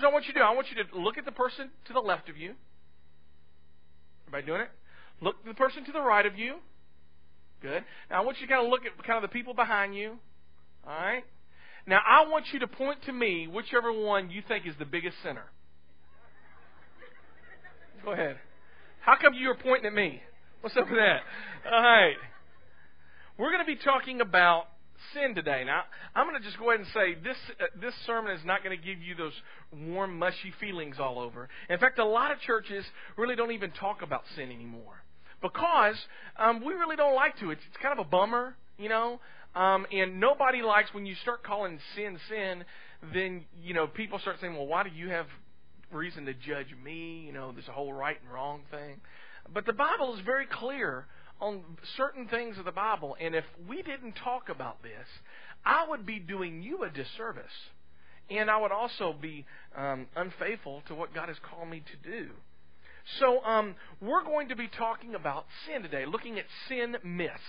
Here's what I want you to do. I want you to look at the person to the left of you. Everybody doing it? Look at the person to the right of you. Good. Now I want you to kind of look at kind of the people behind you. All right. Now I want you to point to me, whichever one you think is the biggest sinner. Go ahead. How come you are pointing at me? What's up with that? All right. We're going to be talking about sin today. Now, I'm going to just go ahead and say this uh, this sermon is not going to give you those warm, mushy feelings all over. In fact, a lot of churches really don't even talk about sin anymore because um, we really don't like to. It's, it's kind of a bummer, you know. Um, and nobody likes when you start calling sin sin. Then you know people start saying, "Well, why do you have reason to judge me?" You know, there's a whole right and wrong thing. But the Bible is very clear on certain things of the Bible, and if we didn't talk about this, I would be doing you a disservice, and I would also be um, unfaithful to what God has called me to do. So, um, we're going to be talking about sin today, looking at sin myths.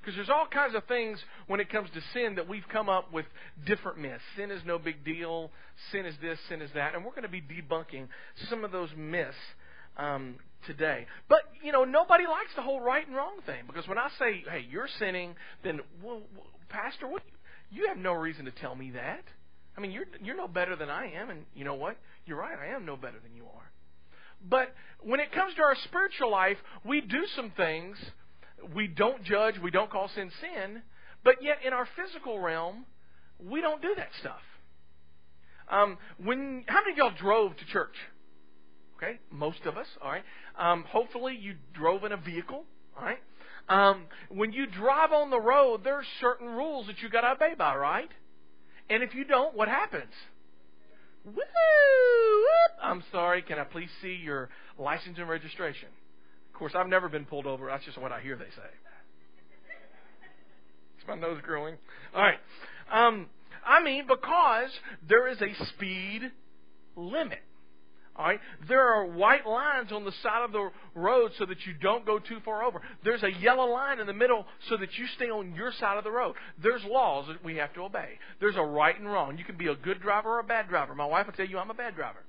Because there's all kinds of things when it comes to sin that we've come up with different myths. Sin is no big deal. Sin is this, sin is that. And we're going to be debunking some of those myths um, today. But, you know, nobody likes the whole right and wrong thing. Because when I say, hey, you're sinning, then, well, Pastor, what? You have no reason to tell me that. I mean, you're, you're no better than I am. And you know what? You're right. I am no better than you are. But when it comes to our spiritual life, we do some things. We don't judge. We don't call sin sin. But yet, in our physical realm, we don't do that stuff. Um, when how many of y'all drove to church? Okay, most of us. All right. Um, hopefully, you drove in a vehicle. Right. Um, when you drive on the road, there's certain rules that you got to obey by, right? And if you don't, what happens? Woo! I'm sorry. Can I please see your license and registration? Of course, I've never been pulled over. That's just what I hear they say. Is my nose growing? All right. Um, I mean, because there is a speed limit. All right, there are white lines on the side of the road so that you don't go too far over. There's a yellow line in the middle so that you stay on your side of the road. There's laws that we have to obey. There's a right and wrong. You can be a good driver or a bad driver. My wife will tell you I'm a bad driver.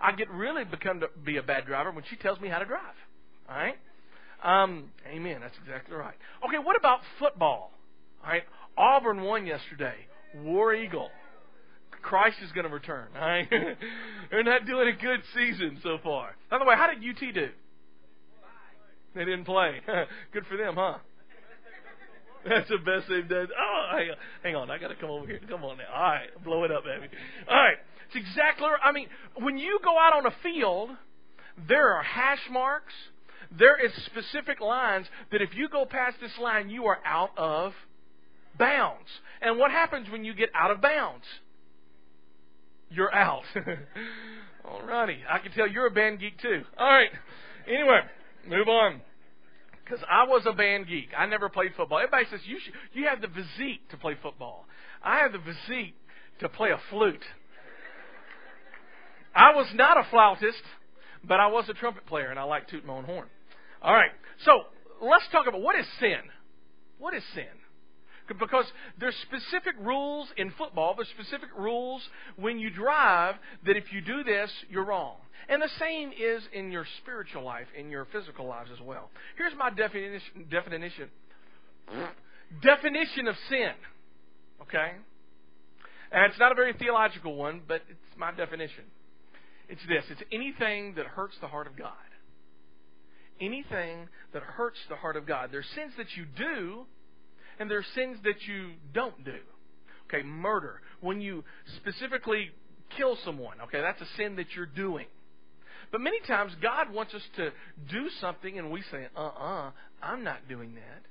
I get really become to be a bad driver when she tells me how to drive. All right? Um, amen. That's exactly right. Okay, what about football? All right, Auburn won yesterday. War Eagle. Christ is going to return. Right? They're not doing a good season so far. By the way, how did UT do? They didn't play. good for them, huh? That's the best they've done. Oh, hang on, hang on. I got to come over here. Come on now. All right, blow it up, baby. All right, it's exactly. I mean, when you go out on a field, there are hash marks. There is specific lines that if you go past this line, you are out of bounds. And what happens when you get out of bounds? You're out. Alrighty. I can tell you're a band geek too. Alright. Anyway, move on. Because I was a band geek. I never played football. Everybody says you should, you have the physique to play football. I have the physique to play a flute. I was not a flautist, but I was a trumpet player, and I like tooting my own horn. All right. So let's talk about what is sin. What is sin? Because there's specific rules in football, there's specific rules when you drive that if you do this, you're wrong. And the same is in your spiritual life, in your physical lives as well. Here's my definition definition definition of sin. Okay? And it's not a very theological one, but it's my definition. It's this it's anything that hurts the heart of God. Anything that hurts the heart of God. There's sins that you do and there are sins that you don't do. Okay, murder. When you specifically kill someone, okay, that's a sin that you're doing. But many times God wants us to do something and we say, uh uh-uh, uh, i am not doing that.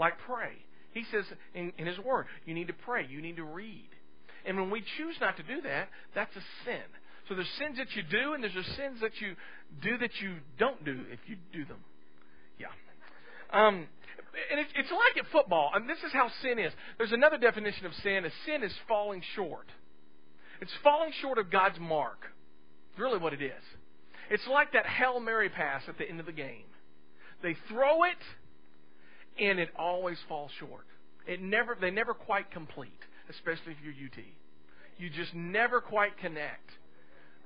Like pray. He says in, in His Word, you need to pray, you need to read. And when we choose not to do that, that's a sin. So there's sins that you do, and there's sins that you do that you don't do if you do them. Yeah. Um, and it's, it's like at football, and this is how sin is. There's another definition of sin: is sin is falling short. It's falling short of God's mark. It's really what it is. It's like that Hail Mary pass at the end of the game. They throw it, and it always falls short. It never, they never quite complete, especially if you're UT. You just never quite connect.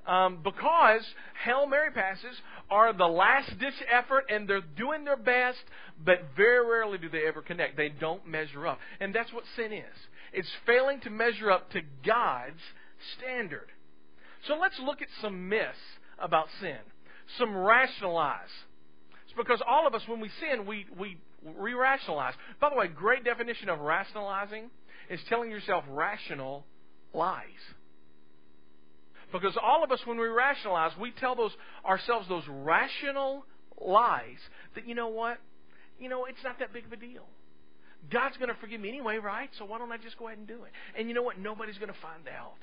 Um, because Hail Mary passes are the last ditch effort and they're doing their best, but very rarely do they ever connect. They don't measure up. And that's what sin is. It's failing to measure up to God's standard. So let's look at some myths about sin, some rationalize. It's because all of us, when we sin, we, we re rationalize. By the way, great definition of rationalizing is telling yourself rational lies. Because all of us, when we rationalize, we tell those ourselves those rational lies that you know what, you know it's not that big of a deal. God's going to forgive me anyway, right? So why don't I just go ahead and do it? And you know what? Nobody's going to find out.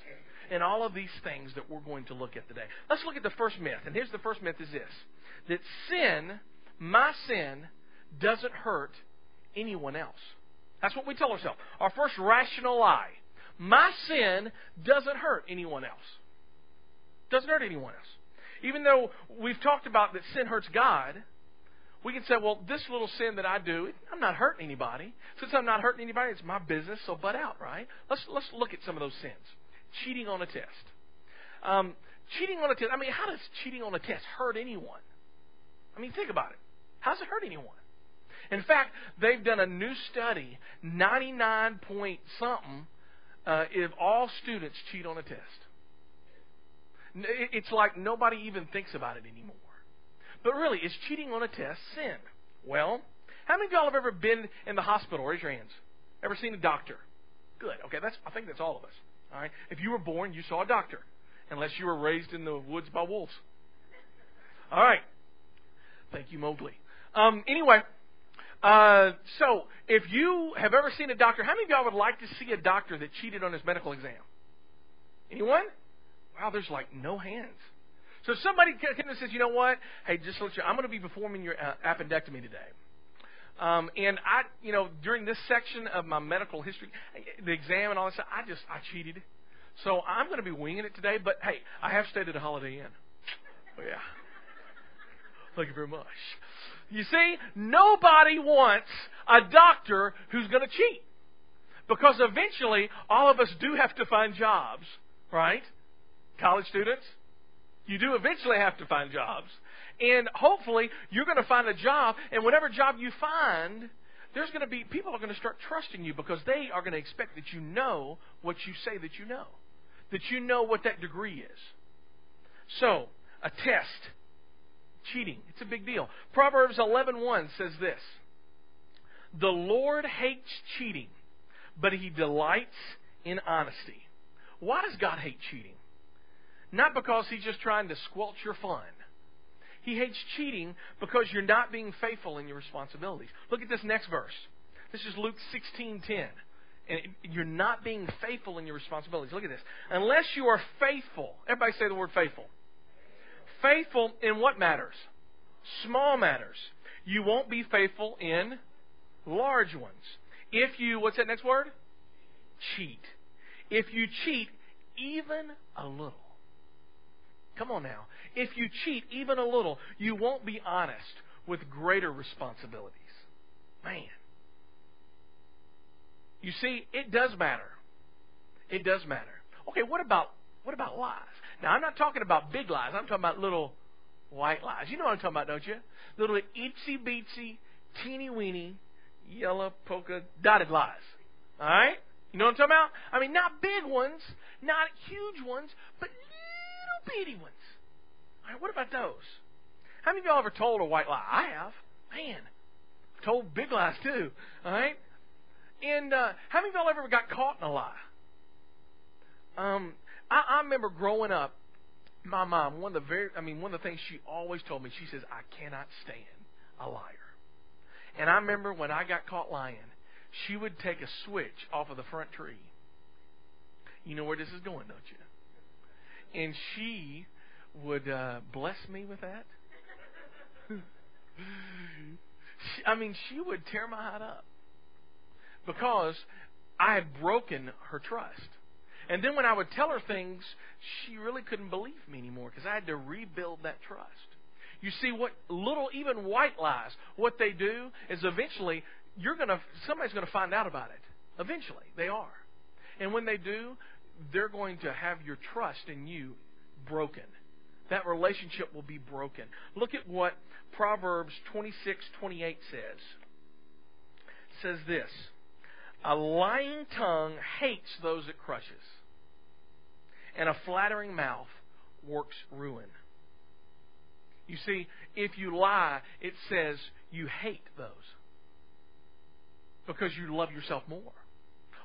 And all of these things that we're going to look at today. Let's look at the first myth. And here's the first myth is this. That sin, my sin, doesn't hurt anyone else. That's what we tell ourselves. Our first rational lie. My sin doesn't hurt anyone else. Doesn't hurt anyone else. Even though we've talked about that sin hurts God, we can say, well, this little sin that I do, I'm not hurting anybody. Since I'm not hurting anybody, it's my business, so butt out, right? Let's let's look at some of those sins. Cheating on a test. Um, cheating on a test. I mean, how does cheating on a test hurt anyone? I mean, think about it. How does it hurt anyone? In fact, they've done a new study. Ninety-nine point something uh, if all students cheat on a test. It's like nobody even thinks about it anymore. But really, is cheating on a test sin? Well, how many of y'all have ever been in the hospital? Raise your hands. Ever seen a doctor? Good. Okay, that's I think that's all of us. All right. If you were born, you saw a doctor, unless you were raised in the woods by wolves. All right. Thank you, Mowgli. Um, anyway, uh, so if you have ever seen a doctor, how many of y'all would like to see a doctor that cheated on his medical exam? Anyone? Wow, there's like no hands. So somebody comes and says, you know what? Hey, just let you, I'm going to be performing your uh, appendectomy today. Um, and I, you know, during this section of my medical history, the exam and all that stuff, I just, I cheated. So I'm going to be winging it today, but hey, I have stayed at a Holiday Inn. Oh, yeah. Thank you very much. You see, nobody wants a doctor who's going to cheat. Because eventually, all of us do have to find jobs, right? College students, you do eventually have to find jobs. And hopefully, you're going to find a job, and whatever job you find, there's going to be people are going to start trusting you because they are going to expect that you know what you say that you know, that you know what that degree is. So, a test, cheating, it's a big deal. Proverbs 11:1 says this: "The Lord hates cheating, but He delights in honesty." Why does God hate cheating? Not because he's just trying to squelch your fun. He hates cheating because you're not being faithful in your responsibilities. Look at this next verse. This is Luke 16:10. And you're not being faithful in your responsibilities. Look at this. Unless you are faithful. Everybody say the word faithful. Faithful in what matters? Small matters. You won't be faithful in large ones. If you, what's that next word? Cheat. If you cheat even a little, Come on now. If you cheat even a little, you won't be honest with greater responsibilities. Man. You see, it does matter. It does matter. Okay, what about what about lies? Now I'm not talking about big lies. I'm talking about little white lies. You know what I'm talking about, don't you? Little itsy bitsy, teeny weeny, yellow polka dotted lies. All right? You know what I'm talking about? I mean, not big ones, not huge ones, but bitty ones. All right, what about those? How many of y'all ever told a white lie? I have. Man, I've told big lies too. All right. And uh, how many of y'all ever got caught in a lie? Um, I, I remember growing up, my mom. One of the very, I mean, one of the things she always told me. She says, "I cannot stand a liar." And I remember when I got caught lying, she would take a switch off of the front tree. You know where this is going, don't you? And she would uh, bless me with that. she, I mean, she would tear my heart up because I had broken her trust. And then when I would tell her things, she really couldn't believe me anymore because I had to rebuild that trust. You see, what little, even white lies, what they do is eventually you're gonna, somebody's gonna find out about it. Eventually, they are. And when they do, they're going to have your trust in you broken. That relationship will be broken. Look at what Proverbs 26:28 says. It says this: A lying tongue hates those it crushes, and a flattering mouth works ruin. You see, if you lie, it says you hate those because you love yourself more.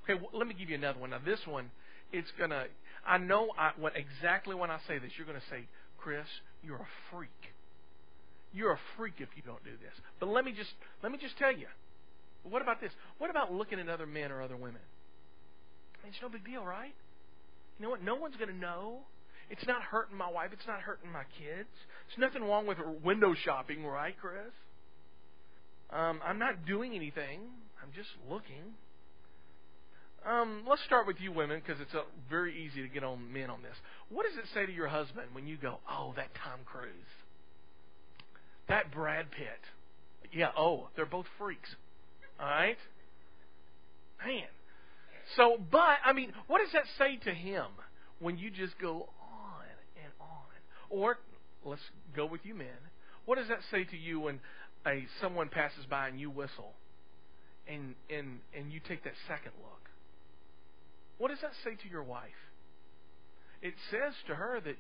Okay, well, let me give you another one. Now, this one, it's gonna. I know I, what exactly when I say this, you're gonna say, Chris, you're a freak. You're a freak if you don't do this. But let me just let me just tell you. What about this? What about looking at other men or other women? It's no big deal, right? You know what? No one's to know. It's not hurting my wife. It's not hurting my kids. There's nothing wrong with window shopping, right, Chris? Um, I'm not doing anything. I'm just looking. Um, let's start with you women because it's uh, very easy to get on men on this. What does it say to your husband when you go, "Oh, that Tom Cruise, that Brad Pitt"? Yeah, oh, they're both freaks. All right, man. So, but I mean, what does that say to him when you just go on and on? Or let's go with you men. What does that say to you when a someone passes by and you whistle, and and and you take that second look? What does that say to your wife? It says to her that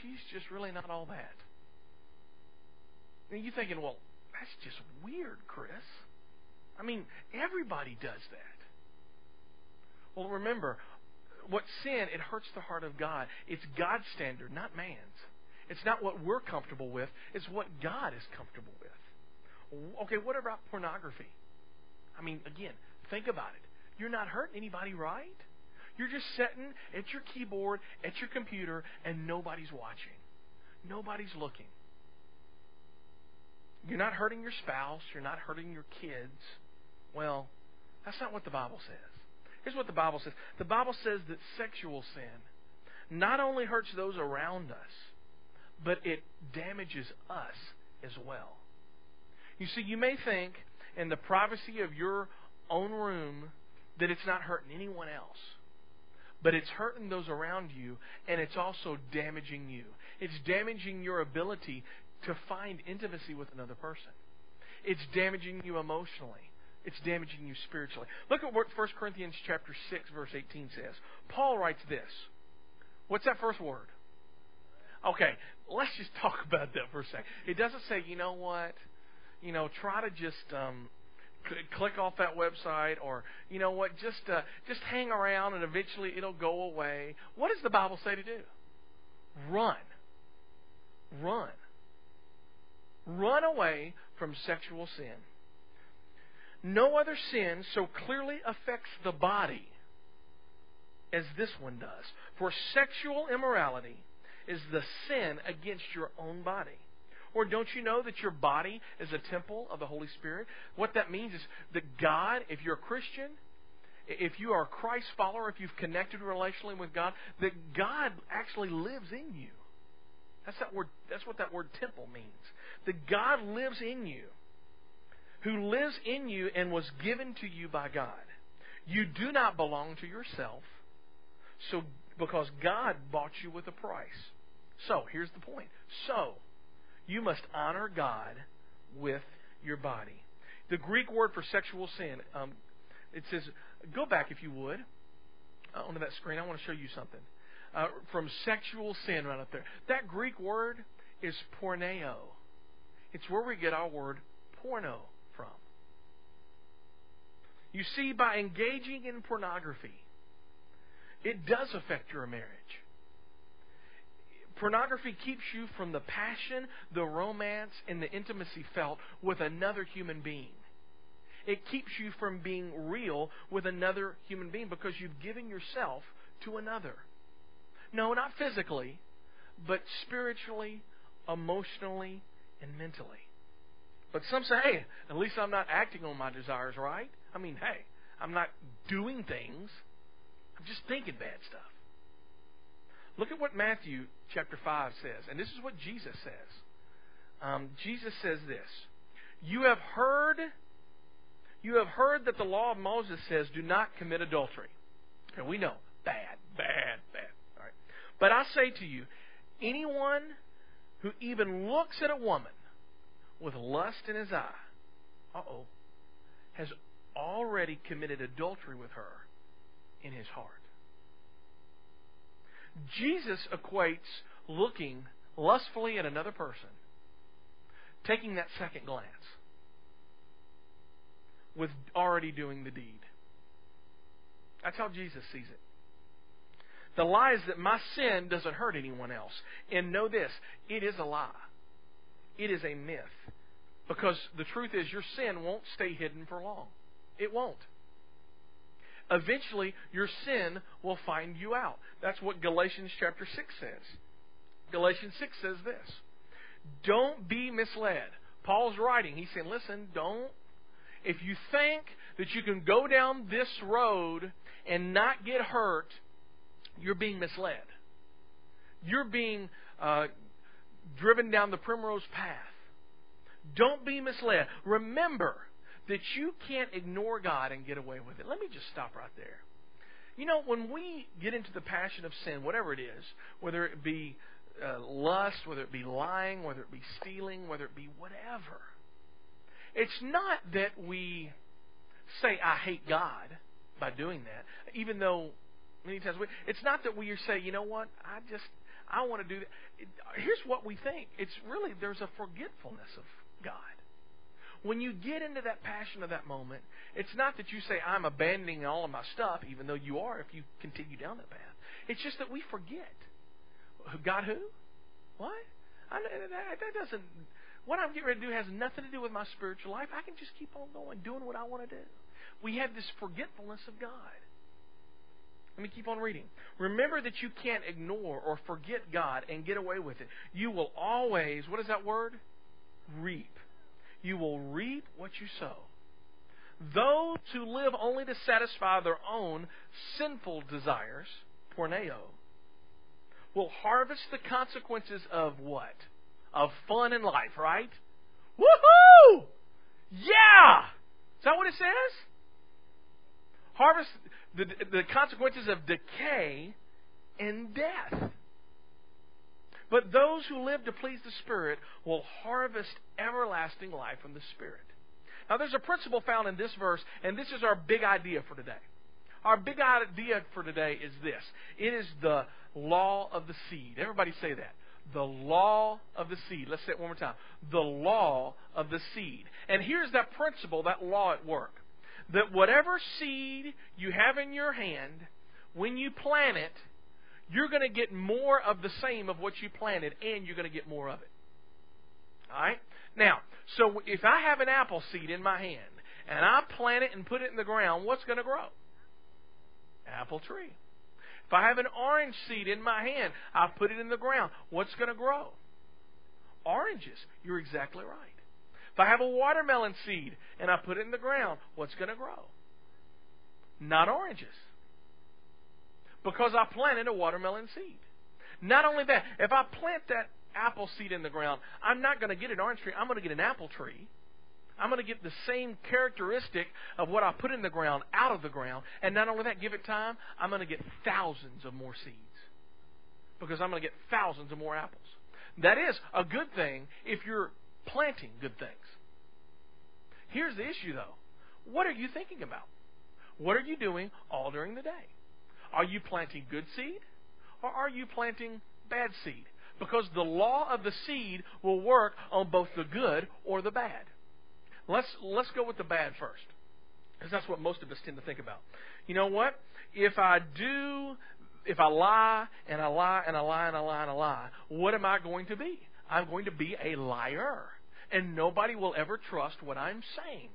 she's just really not all that. And you're thinking, well, that's just weird, Chris. I mean, everybody does that. Well, remember, what sin, it hurts the heart of God. It's God's standard, not man's. It's not what we're comfortable with, it's what God is comfortable with. Okay, what about pornography? I mean, again, think about it. You're not hurting anybody, right? You're just sitting at your keyboard, at your computer, and nobody's watching. Nobody's looking. You're not hurting your spouse. You're not hurting your kids. Well, that's not what the Bible says. Here's what the Bible says the Bible says that sexual sin not only hurts those around us, but it damages us as well. You see, you may think in the privacy of your own room that it's not hurting anyone else but it's hurting those around you, and it's also damaging you. It's damaging your ability to find intimacy with another person. It's damaging you emotionally. It's damaging you spiritually. Look at what 1 Corinthians chapter 6 verse 18 says. Paul writes this. What's that first word? Okay, let's just talk about that for a second. It doesn't say, you know what, you know, try to just um, click off that website or you know what just uh, just hang around and eventually it'll go away. What does the bible say to do? Run. Run. Run away from sexual sin. No other sin so clearly affects the body as this one does. For sexual immorality is the sin against your own body or don't you know that your body is a temple of the Holy Spirit? What that means is that God, if you're a Christian, if you are a Christ follower, if you've connected relationally with God, that God actually lives in you. That's that word that's what that word temple means. That God lives in you. Who lives in you and was given to you by God. You do not belong to yourself. So because God bought you with a price. So, here's the point. So, you must honor God with your body. The Greek word for sexual sin, um, it says, go back if you would uh, onto that screen. I want to show you something. Uh, from sexual sin right up there. That Greek word is porneo. It's where we get our word porno from. You see, by engaging in pornography, it does affect your marriage. Pornography keeps you from the passion, the romance, and the intimacy felt with another human being. It keeps you from being real with another human being because you've given yourself to another. No, not physically, but spiritually, emotionally, and mentally. But some say, hey, at least I'm not acting on my desires, right? I mean, hey, I'm not doing things. I'm just thinking bad stuff. Look at what Matthew chapter 5 says. And this is what Jesus says. Um, Jesus says this You have heard. You have heard that the law of Moses says, "Do not commit adultery." And we know, bad, bad, bad. All right. But I say to you, Anyone who even looks at a woman with lust in his eye, uh oh, has already committed adultery with her in his heart. Jesus equates looking lustfully at another person, taking that second glance, with already doing the deed. That's how Jesus sees it. The lie is that my sin doesn't hurt anyone else. And know this it is a lie, it is a myth. Because the truth is, your sin won't stay hidden for long. It won't. Eventually, your sin will find you out. That's what Galatians chapter 6 says. Galatians 6 says this Don't be misled. Paul's writing. He's saying, listen, don't. If you think that you can go down this road and not get hurt, you're being misled. You're being uh, driven down the primrose path. Don't be misled. Remember that you can't ignore God and get away with it. Let me just stop right there. You know, when we get into the passion of sin, whatever it is, whether it be uh, lust, whether it be lying, whether it be stealing, whether it be whatever, it's not that we say, I hate God by doing that, even though many times we, it's not that we say, you know what, I just, I want to do that. Here's what we think. It's really, there's a forgetfulness of God. When you get into that passion of that moment, it's not that you say, I'm abandoning all of my stuff, even though you are if you continue down that path. It's just that we forget. God who? What? I, that, that doesn't. What I'm getting ready to do has nothing to do with my spiritual life. I can just keep on going, doing what I want to do. We have this forgetfulness of God. Let me keep on reading. Remember that you can't ignore or forget God and get away with it. You will always, what is that word? Reap. You will reap what you sow. Those who live only to satisfy their own sinful desires, porneo, will harvest the consequences of what? Of fun in life, right? Woohoo! Yeah! Is that what it says? Harvest the, the consequences of decay and death. But those who live to please the Spirit will harvest everlasting life from the Spirit. Now, there's a principle found in this verse, and this is our big idea for today. Our big idea for today is this it is the law of the seed. Everybody say that. The law of the seed. Let's say it one more time. The law of the seed. And here's that principle, that law at work. That whatever seed you have in your hand, when you plant it, you're going to get more of the same of what you planted, and you're going to get more of it. All right? Now, so if I have an apple seed in my hand, and I plant it and put it in the ground, what's going to grow? Apple tree. If I have an orange seed in my hand, I put it in the ground, what's going to grow? Oranges. You're exactly right. If I have a watermelon seed and I put it in the ground, what's going to grow? Not oranges because I planted a watermelon seed. Not only that, if I plant that apple seed in the ground, I'm not going to get an orange tree. I'm going to get an apple tree. I'm going to get the same characteristic of what I put in the ground out of the ground. And not only that, give it time, I'm going to get thousands of more seeds. Because I'm going to get thousands of more apples. That is a good thing if you're planting good things. Here's the issue, though. What are you thinking about? What are you doing all during the day? Are you planting good seed or are you planting bad seed? Because the law of the seed will work on both the good or the bad. Let's let's go with the bad first. Because that's what most of us tend to think about. You know what? If I do if I lie and I lie and I lie and I lie and I lie, what am I going to be? I'm going to be a liar. And nobody will ever trust what I'm saying.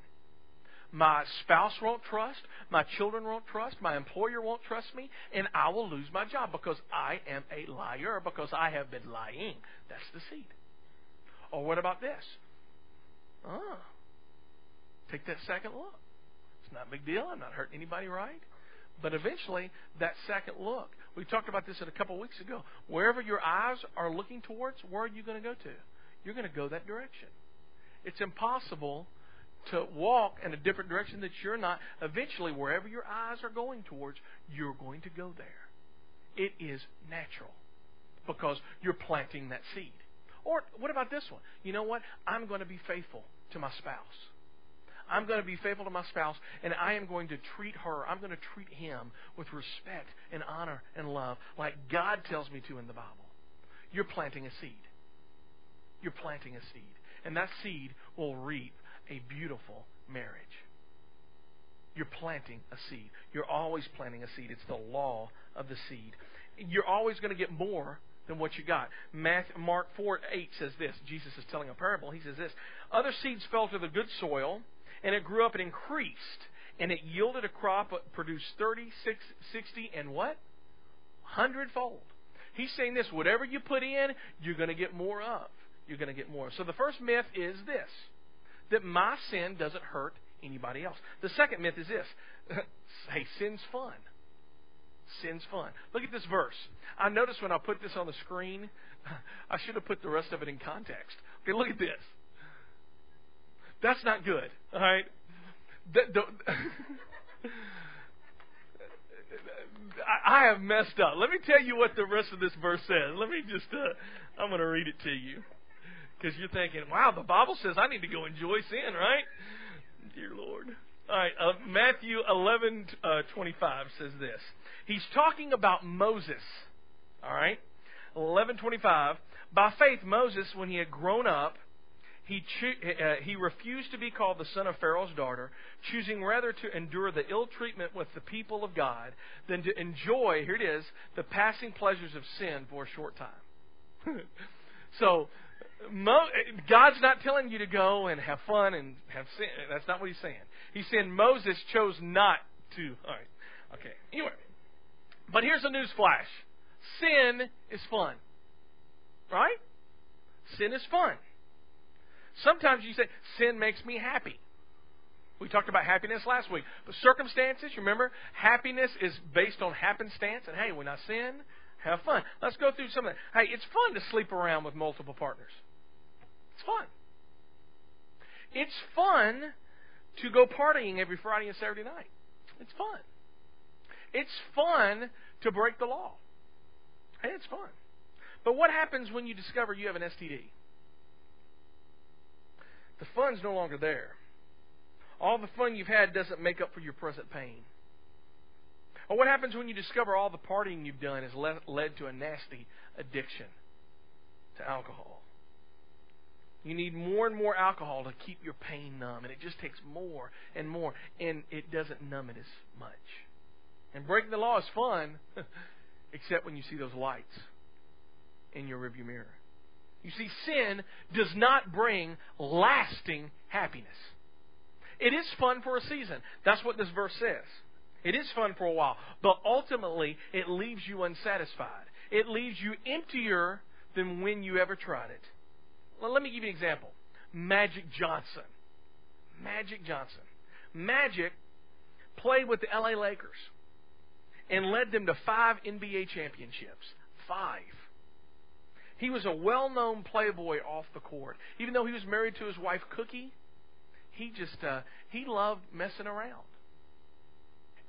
My spouse won't trust. My children won't trust. My employer won't trust me. And I will lose my job because I am a liar, because I have been lying. That's the seed. Or what about this? Oh, take that second look. It's not a big deal. I'm not hurting anybody, right? But eventually, that second look. We talked about this a couple of weeks ago. Wherever your eyes are looking towards, where are you going to go to? You're going to go that direction. It's impossible to walk in a different direction that you're not, eventually, wherever your eyes are going towards, you're going to go there. It is natural. because you're planting that seed. Or what about this one? You know what? I'm going to be faithful to my spouse. I'm going to be faithful to my spouse, and I am going to treat her, I'm going to treat him with respect and honor and love like God tells me to in the Bible. You're planting a seed. You're planting a seed. And that seed will reap a beautiful marriage. You're planting a seed. You're always planting a seed. It's the law of the seed. You're always going to get more than what you got. Matthew, Mark 4 8 says this. Jesus is telling a parable. He says this Other seeds fell to the good soil, and it grew up and increased, and it yielded a crop produced 30, 60, and what? Hundredfold. He's saying this whatever you put in, you're going to get more of. You're going to get more. So the first myth is this that my sin doesn't hurt anybody else. The second myth is this hey, sin's fun. Sin's fun. Look at this verse. I noticed when I put this on the screen, I should have put the rest of it in context. Okay, look at this. That's not good. All right. The, I have messed up. Let me tell you what the rest of this verse says. Let me just, uh, I'm going to read it to you. Because you're thinking, wow, the Bible says I need to go enjoy sin, right? Dear Lord. All right, uh, Matthew 11, uh, 25 says this. He's talking about Moses. All right? 11:25. By faith Moses when he had grown up he, cho- uh, he refused to be called the son of Pharaoh's daughter, choosing rather to endure the ill treatment with the people of God than to enjoy, here it is, the passing pleasures of sin for a short time. so, Mo- God's not telling you to go and have fun and have sin. That's not what he's saying. He's saying Moses chose not to. All right. Okay. Anyway. But here's a news flash sin is fun. Right? Sin is fun. Sometimes you say, sin makes me happy. We talked about happiness last week. But circumstances, remember, happiness is based on happenstance. And hey, when I sin, have fun. Let's go through some of that. Hey, it's fun to sleep around with multiple partners. It's fun. It's fun to go partying every Friday and Saturday night. It's fun. It's fun to break the law. Hey, it's fun. But what happens when you discover you have an STD? The fun's no longer there. All the fun you've had doesn't make up for your present pain. Or what happens when you discover all the partying you've done has led, led to a nasty addiction to alcohol? You need more and more alcohol to keep your pain numb, and it just takes more and more, and it doesn't numb it as much. And breaking the law is fun, except when you see those lights in your rearview mirror. You see, sin does not bring lasting happiness. It is fun for a season. That's what this verse says. It is fun for a while, but ultimately it leaves you unsatisfied. It leaves you emptier than when you ever tried it. Well, let me give you an example. Magic Johnson. Magic Johnson. Magic played with the LA Lakers and led them to five NBA championships. Five. He was a well known playboy off the court. Even though he was married to his wife Cookie, he just uh, he loved messing around.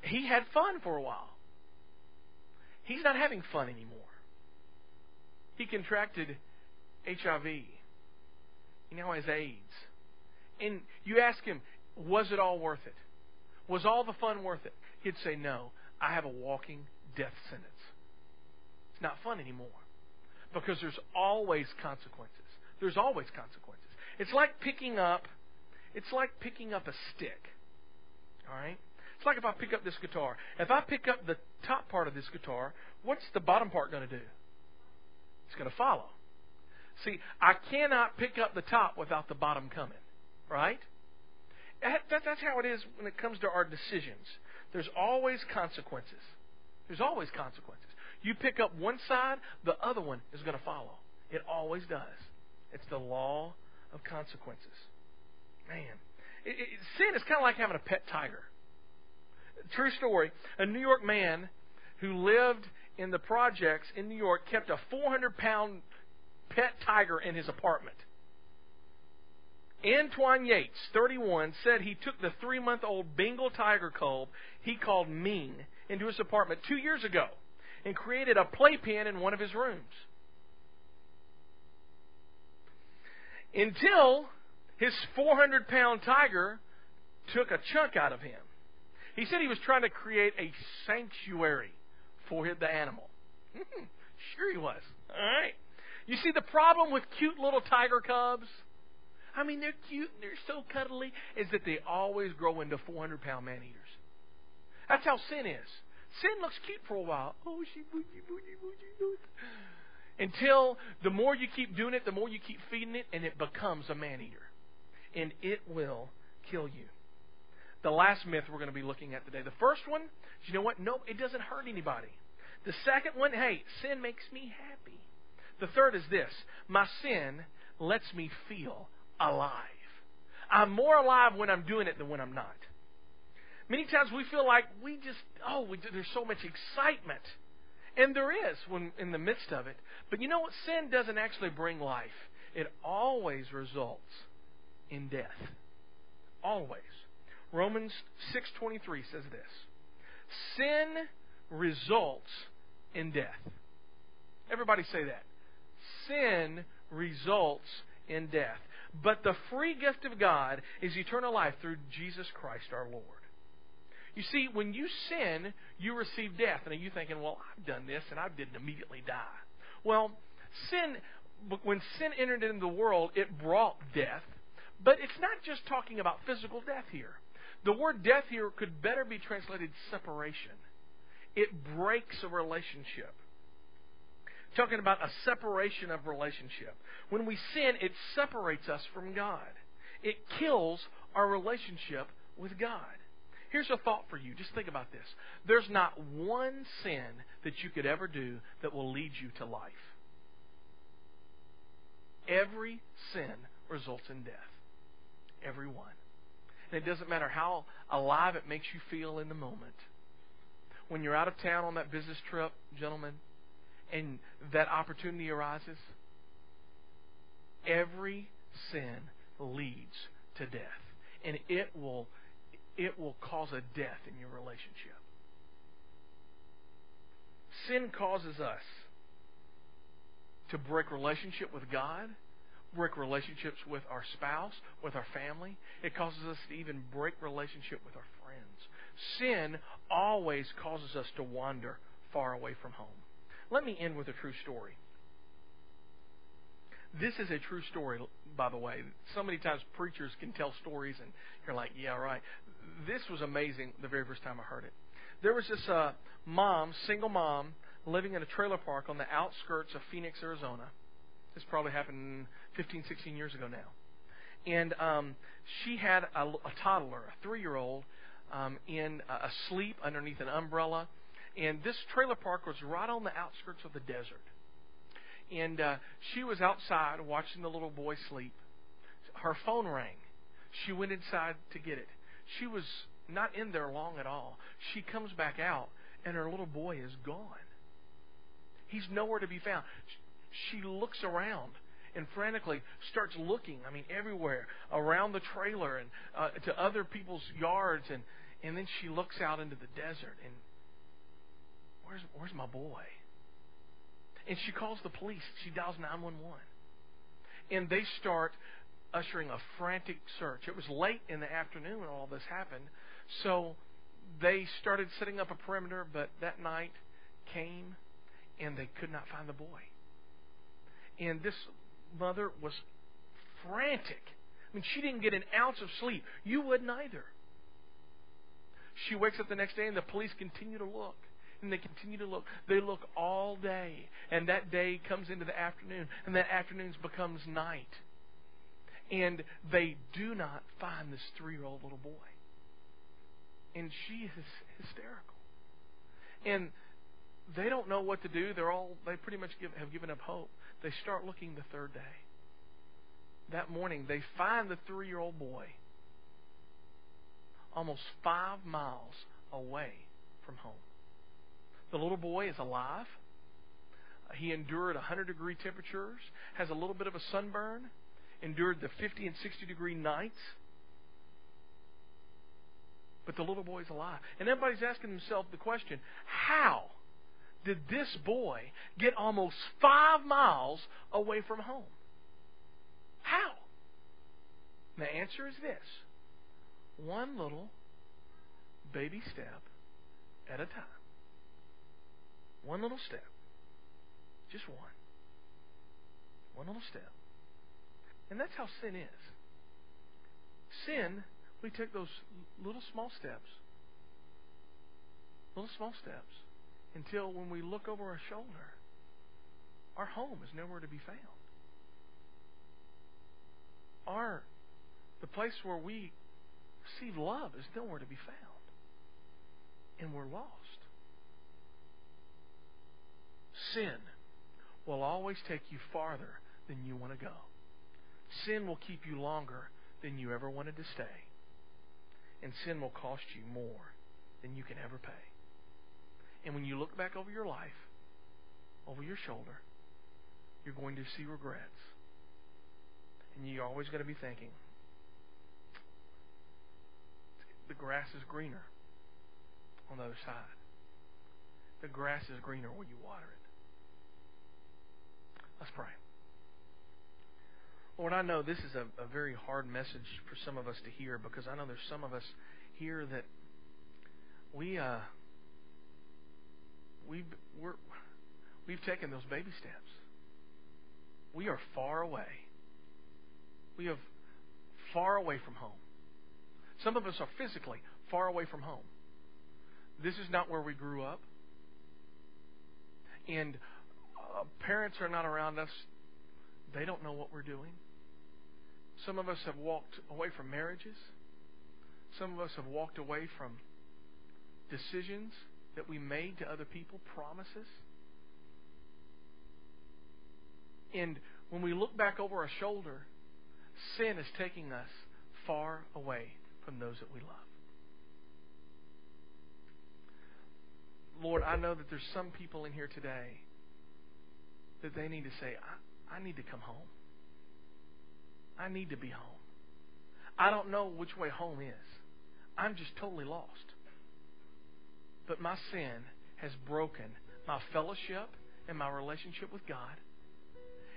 He had fun for a while. He's not having fun anymore. He contracted HIV. He now has AIDS. And you ask him, was it all worth it? Was all the fun worth it? He'd say, no. I have a walking death sentence. It's not fun anymore because there's always consequences. There's always consequences. It's like picking up it's like picking up a stick. All right? It's like if I pick up this guitar. If I pick up the top part of this guitar, what's the bottom part going to do? It's going to follow. See, I cannot pick up the top without the bottom coming. Right? That, that, that's how it is when it comes to our decisions. There's always consequences. There's always consequences. You pick up one side, the other one is going to follow. It always does. It's the law of consequences. Man, it, it, sin is kind of like having a pet tiger. True story. A New York man who lived in the projects in New York kept a 400 pound pet tiger in his apartment. Antoine Yates, 31, said he took the three month old Bengal tiger cub he called Ming into his apartment two years ago and created a playpen in one of his rooms. Until his 400 pound tiger took a chunk out of him. He said he was trying to create a sanctuary for the animal. sure he was. All right. You see, the problem with cute little tiger cubs, I mean, they're cute and they're so cuddly, is that they always grow into 400 pound man eaters. That's how sin is. Sin looks cute for a while. Oh, she boogie, boogie, boogie, boogie. Until the more you keep doing it, the more you keep feeding it, and it becomes a man eater. And it will kill you. The last myth we're going to be looking at today. The first one, you know what? No, it doesn't hurt anybody. The second one, hey, sin makes me happy. The third is this my sin lets me feel alive. I'm more alive when I'm doing it than when I'm not. Many times we feel like we just, oh, we, there's so much excitement. And there is when in the midst of it. But you know what? Sin doesn't actually bring life. It always results in death. Always. Romans 6:23 says this. Sin results in death. Everybody say that. Sin results in death. But the free gift of God is eternal life through Jesus Christ our Lord. You see, when you sin, you receive death. And you're thinking, well, I've done this and I didn't immediately die. Well, sin, when sin entered into the world, it brought death. But it's not just talking about physical death here. The word death here could better be translated separation. It breaks a relationship. Talking about a separation of relationship. When we sin, it separates us from God. It kills our relationship with God. Here's a thought for you. Just think about this. There's not one sin that you could ever do that will lead you to life. Every sin results in death. Every one. And it doesn't matter how alive it makes you feel in the moment. When you're out of town on that business trip, gentlemen, and that opportunity arises, every sin leads to death. And it will it will cause a death in your relationship. Sin causes us to break relationship with God, break relationships with our spouse, with our family. It causes us to even break relationship with our friends. Sin always causes us to wander far away from home. Let me end with a true story. This is a true story, by the way. So many times preachers can tell stories, and you're like, yeah, right this was amazing the very first time I heard it. There was this uh, mom, single mom, living in a trailer park on the outskirts of Phoenix, Arizona. This probably happened 15, 16 years ago now. And um, she had a, a toddler, a three year old, um, in uh, asleep underneath an umbrella. And this trailer park was right on the outskirts of the desert. And uh, she was outside watching the little boy sleep. Her phone rang. She went inside to get it. She was not in there long at all. She comes back out, and her little boy is gone. He's nowhere to be found. She looks around and frantically starts looking. I mean, everywhere around the trailer and uh, to other people's yards, and and then she looks out into the desert and where's where's my boy? And she calls the police. She dials nine one one, and they start ushering a frantic search. It was late in the afternoon when all this happened, so they started setting up a perimeter, but that night came and they could not find the boy. And this mother was frantic. I mean, she didn't get an ounce of sleep. You wouldn't either. She wakes up the next day and the police continue to look. And they continue to look. They look all day. And that day comes into the afternoon. And that afternoon becomes night and they do not find this three year old little boy. And she is hysterical. And they don't know what to do. They're all they pretty much give, have given up hope. They start looking the third day. That morning they find the three year old boy almost five miles away from home. The little boy is alive. He endured 100 degree temperatures, has a little bit of a sunburn, endured the 50 and 60 degree nights. But the little boy is alive. And everybody's asking themselves the question how did this boy get almost five miles away from home? How? And the answer is this one little baby step at a time. One little step. Just one. One little step. And that's how sin is. Sin, we take those little small steps, little small steps, until when we look over our shoulder, our home is nowhere to be found. Our the place where we receive love is nowhere to be found. And we're lost. Sin will always take you farther than you want to go. Sin will keep you longer than you ever wanted to stay. And sin will cost you more than you can ever pay. And when you look back over your life, over your shoulder, you're going to see regrets. And you're always going to be thinking, the grass is greener on the other side. The grass is greener when you water it. Let's pray. Lord, I know this is a, a very hard message for some of us to hear because I know there's some of us here that we uh, we've we're, we've taken those baby steps. We are far away. We have far away from home. Some of us are physically far away from home. This is not where we grew up. And Uh, parents are not around us. They don't know what we're doing. Some of us have walked away from marriages. Some of us have walked away from decisions that we made to other people, promises. And when we look back over our shoulder, sin is taking us far away from those that we love. Lord, I know that there's some people in here today that they need to say, I, I need to come home. I need to be home. I don't know which way home is. I'm just totally lost. But my sin has broken my fellowship and my relationship with God.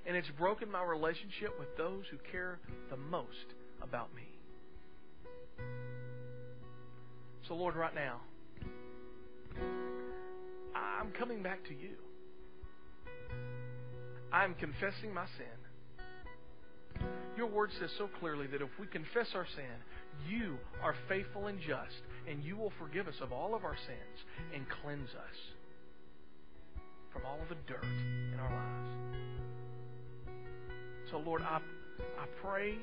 And it's broken my relationship with those who care the most about me. So, Lord, right now, I'm coming back to you. I'm confessing my sin. Your word says so clearly that if we confess our sin, you are faithful and just, and you will forgive us of all of our sins and cleanse us from all of the dirt in our lives. So, Lord, I, I pray,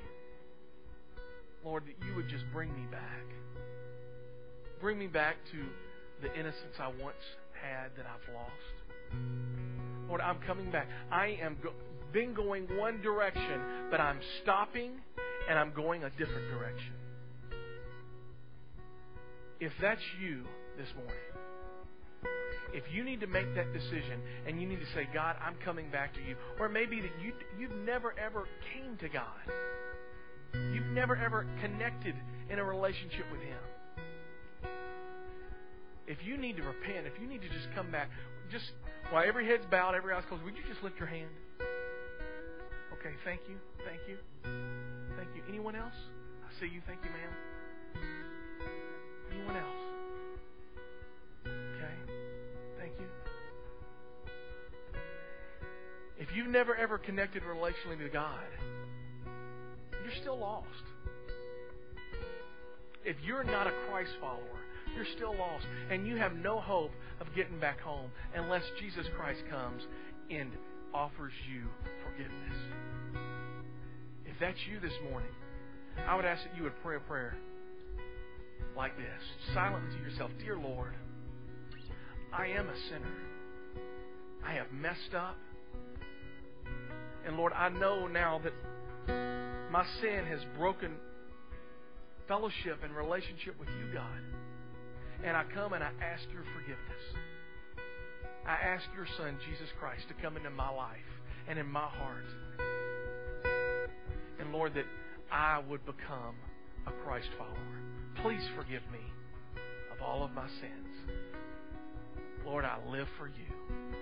Lord, that you would just bring me back. Bring me back to the innocence I once had that I've lost. Lord, I'm coming back. I am go- been going one direction, but I'm stopping and I'm going a different direction. If that's you this morning, if you need to make that decision and you need to say, God, I'm coming back to you, or maybe that you you've never ever came to God, you've never ever connected in a relationship with Him. If you need to repent, if you need to just come back, just while every head's bowed, every eye's closed, would you just lift your hand? Okay, thank you, thank you, thank you. Anyone else? I see you. Thank you, ma'am. Anyone else? Okay, thank you. If you've never ever connected relationally to God, you're still lost. If you're not a Christ follower, you're still lost. And you have no hope of getting back home unless Jesus Christ comes and offers you forgiveness. If that's you this morning, I would ask that you would pray a prayer like this, silently to yourself Dear Lord, I am a sinner. I have messed up. And Lord, I know now that my sin has broken fellowship and relationship with you, God. And I come and I ask your forgiveness. I ask your Son, Jesus Christ, to come into my life and in my heart. And Lord, that I would become a Christ follower. Please forgive me of all of my sins. Lord, I live for you.